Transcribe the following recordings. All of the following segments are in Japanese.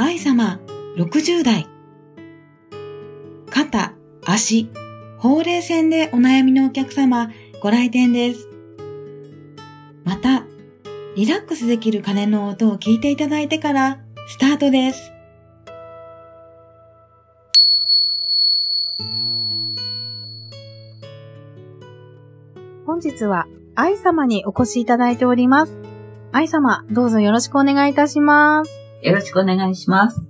愛様60代。肩、足、ほうれい線でお悩みのお客様ご来店です。また、リラックスできる鐘の音を聞いていただいてからスタートです。本日は愛様にお越しいただいております。愛様、どうぞよろしくお願いいたします。よろしくお願いします。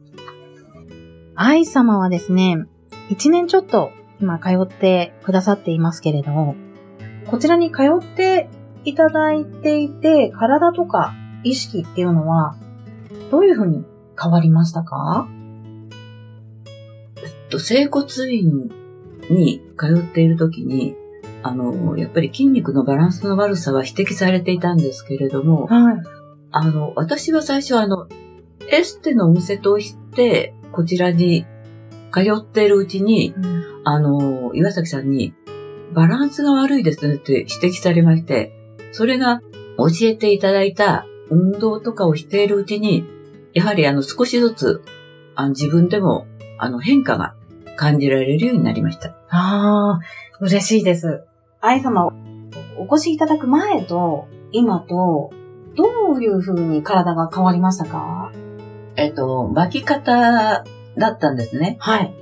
愛様はですね、一年ちょっと今通ってくださっていますけれど、こちらに通っていただいていて、体とか意識っていうのは、どういうふうに変わりましたか？えっと、整骨院に通っているときに、あの、やっぱり筋肉のバランスの悪さは指摘されていたんですけれども、はい、あの、私は最初はあの、エステのお店として、こちらに通っているうちに、うん、あの、岩崎さんに、バランスが悪いですねって指摘されまして、それが教えていただいた運動とかをしているうちに、やはりあの少しずつあの自分でもあの変化が感じられるようになりました。ああ、嬉しいです。愛様、お越しいただく前と今と、どういう風に体が変わりましたか？えっと、巻き方だったんですね。はい。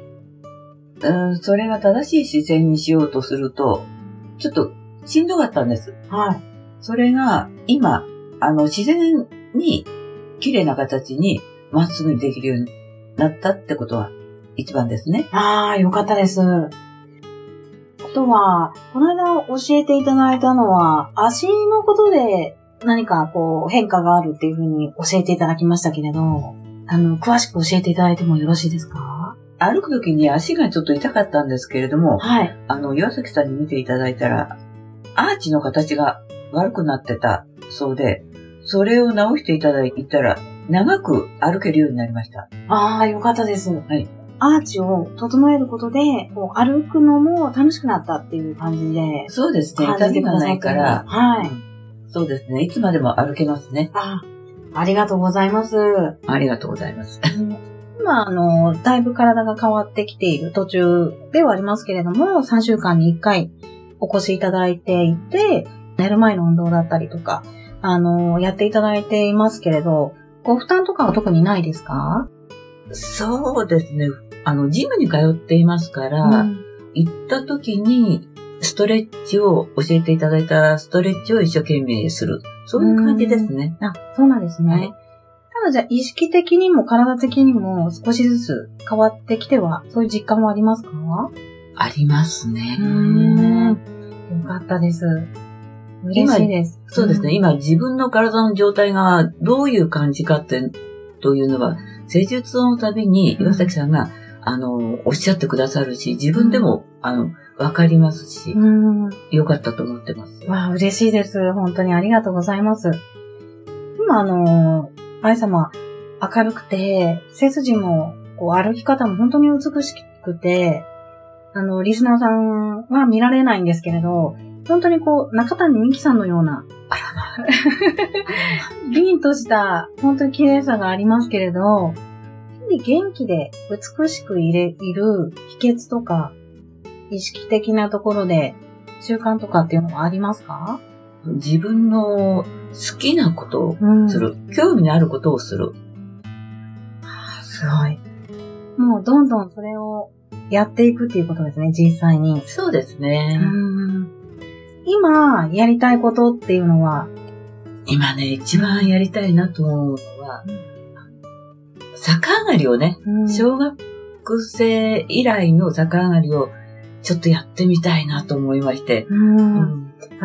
うん、それが正しい姿勢にしようとすると、ちょっとしんどかったんです。はい。それが今、あの、自然に綺麗な形にまっすぐにできるようになったってことは一番ですね。ああ、よかったです。あとは、この間教えていただいたのは、足のことで何かこう変化があるっていうふうに教えていただきましたけれど、あの、詳しく教えていただいてもよろしいですか？歩くときに足がちょっと痛かったんですけれども、はい。あの、岩崎さんに見ていただいたら、アーチの形が悪くなってたそうで、それを直していただいたら、長く歩けるようになりました。ああ、よかったです。はい。アーチを整えることで、こう歩くのも楽しくなったっていう感じで。そうですね。痛みがないから。はい。そうですね。いつまでも歩けますね。あありがとうございます。ありがとうございます。今、あの、だいぶ体が変わってきている途中ではありますけれども、3週間に1回お越しいただいていて、寝る前の運動だったりとか、あの、やっていただいていますけれど、ご負担とかは特にないですか？そうですね。あの、ジムに通っていますから、うん、行った時に、ストレッチを教えていただいたストレッチを一生懸命する。そういう感じですね。あ、そうなんですね。はい、ただじゃあ意識的にも体的にも少しずつ変わってきては、そういう実感はありますか？ありますね。うん。よかったです。嬉しいです。そうですね、うん、今自分の体の状態がどういう感じかって、というのは、施術のたびに岩崎さんが、あの、おっしゃってくださるし、自分でも、あの、わかりますし、よかったと思ってます。わあ、嬉しいです。本当にありがとうございます。今、あの、愛様、明るくて、背筋も、こう、歩き方も本当に美しくて、あの、リスナーさんは見られないんですけれど、本当にこう、中谷美紀さんのような、凛とした、本当に綺麗さがありますけれど、元気で美しくいれいる秘訣とか、意識的なところで習慣とかっていうのはありますか？自分の好きなことをする、うん、興味のあることをする。すごい。もうどんどんそれをやっていくっていうことですね、実際に。そうですね。今、やりたいことっていうのは？今ね、一番やりたいなと思うのは、うん、逆上がりをね、うん、小学生以来の逆上がりをちょっとやってみたいなと思いまして。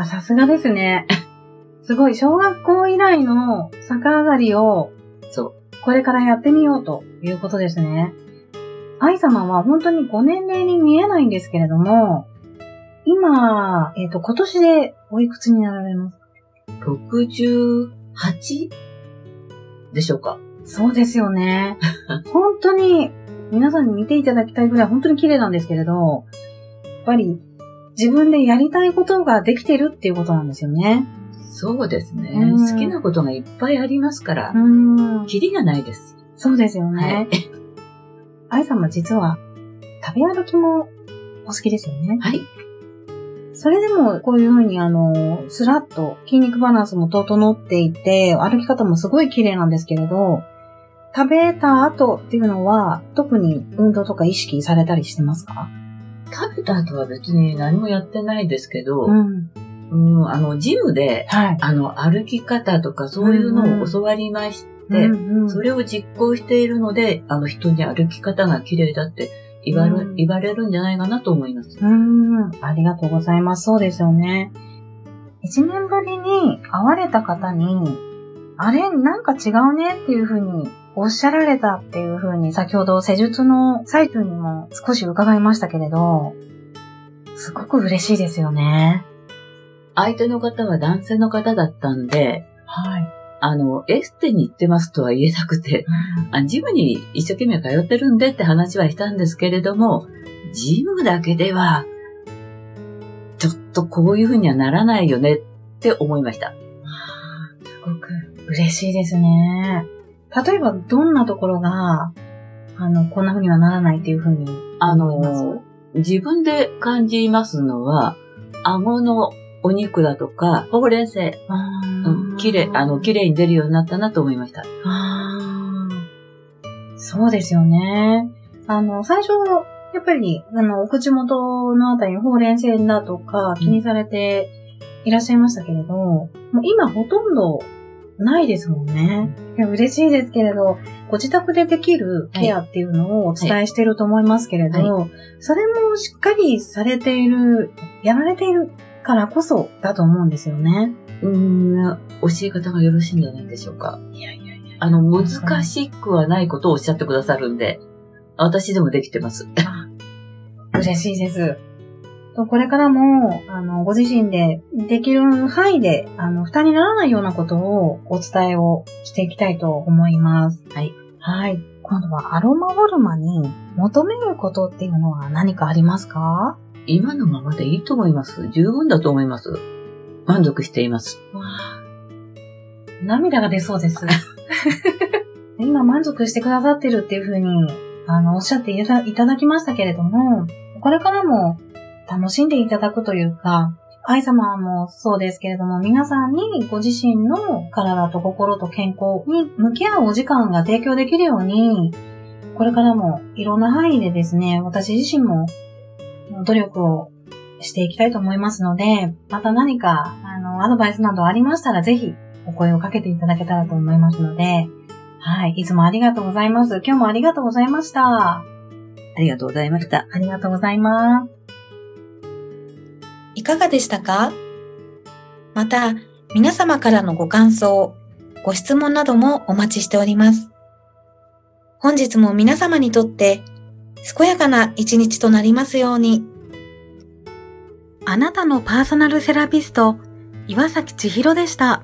さすがですね。すごい、小学校以来の逆上がりを、そう。これからやってみようということですね。愛様は本当にご年齢に見えないんですけれども、今、えっ、ー、と、今年でおいくつになられます ?68? でしょうかそうですよね。本当に皆さんに見ていただきたいぐらい本当に綺麗なんですけれど、ぱり自分でやりたいことができてるっていうことなんですよね。そうですね。うん、好きなことがいっぱいありますから、うん、キリがないです。そうですよね。はい、愛さんも実は食べ歩きもお好きですよね。はい。それでも、こういうふうに、あの、スラッと筋肉バランスも整っていて、歩き方もすごい綺麗なんですけれど、食べた後っていうのは、特に運動とか意識されたりしてますか？食べた後は別に何もやってないですけど、うん、うんあの、ジムで、はい、あの、歩き方とかそういうのを教わりまして、うんうん、それを実行しているので、あの、人に歩き方が綺麗だって言われ、うん、言われるんじゃないかなと思います。うん。ありがとうございます。そうですよね。一年ぶりに会われた方に、あれ、なんか違うねっていうふうにおっしゃられたっていうふうに先ほど施術のサイトにも少し伺いましたけれど、すごく嬉しいですよね。相手の方は男性の方だったんで、はい。あの、エステに行ってますとは言えなくて、うん、ジムに一生懸命通ってるんでって話はしたんですけれども、ジムだけでは、ちょっとこういうふうにはならないよねって思いました。すごく嬉しいですね。例えばどんなところが、あの、こんなふうにはならないっていうふうにあの、自分で感じますのは、顎のお肉だとか、ほうれん草、うん、きれい、あの、綺麗に出るようになったなと思いました。そうですよね。あの、最初、やっぱり、あの、お口元のあたりにほうれん草だとか気にされていらっしゃいましたけれど、うん、もう今ほとんどないですもんね。いや嬉しいですけれど、ご自宅でできるケアっていうのをお伝えしていると思いますけれど、はいはい、それもしっかりされている、やられているからこそだと思うんですよね。うん、教え方がよろしいんじゃないでしょうか。いやいやいや。あの、難しくはないことをおっしゃってくださるんで、私でもできてます。嬉しいです。これからも、あの、ご自身でできる範囲で、あの、負担にならないようなことをお伝えをしていきたいと思います。はい。はい。今度はアロマォルマに求めることっていうのは何かありますか？今のままでいいと思います。十分だと思います。満足しています。わ涙が出そうです。今満足してくださってるっていうふうに、あの、おっしゃっていただきましたけれども、これからも楽しんでいただくというか、愛様もそうですけれども、皆さんにご自身の体と心と健康に向き合うお時間が提供できるように、これからもいろんな範囲でですね、私自身も努力をしていきたいと思いますので、また何か、あの、アドバイスなどありましたら、ぜひお声をかけていただけたらと思いますので、はい。いつもありがとうございます。今日もありがとうございました。ありがとうございました。ありがとうございます。いかがでしたか？また、皆様からのご感想、ご質問などもお待ちしております。本日も皆様にとって健やかな一日となりますように。あなたのパーソナルセラピスト、岩崎千尋でした。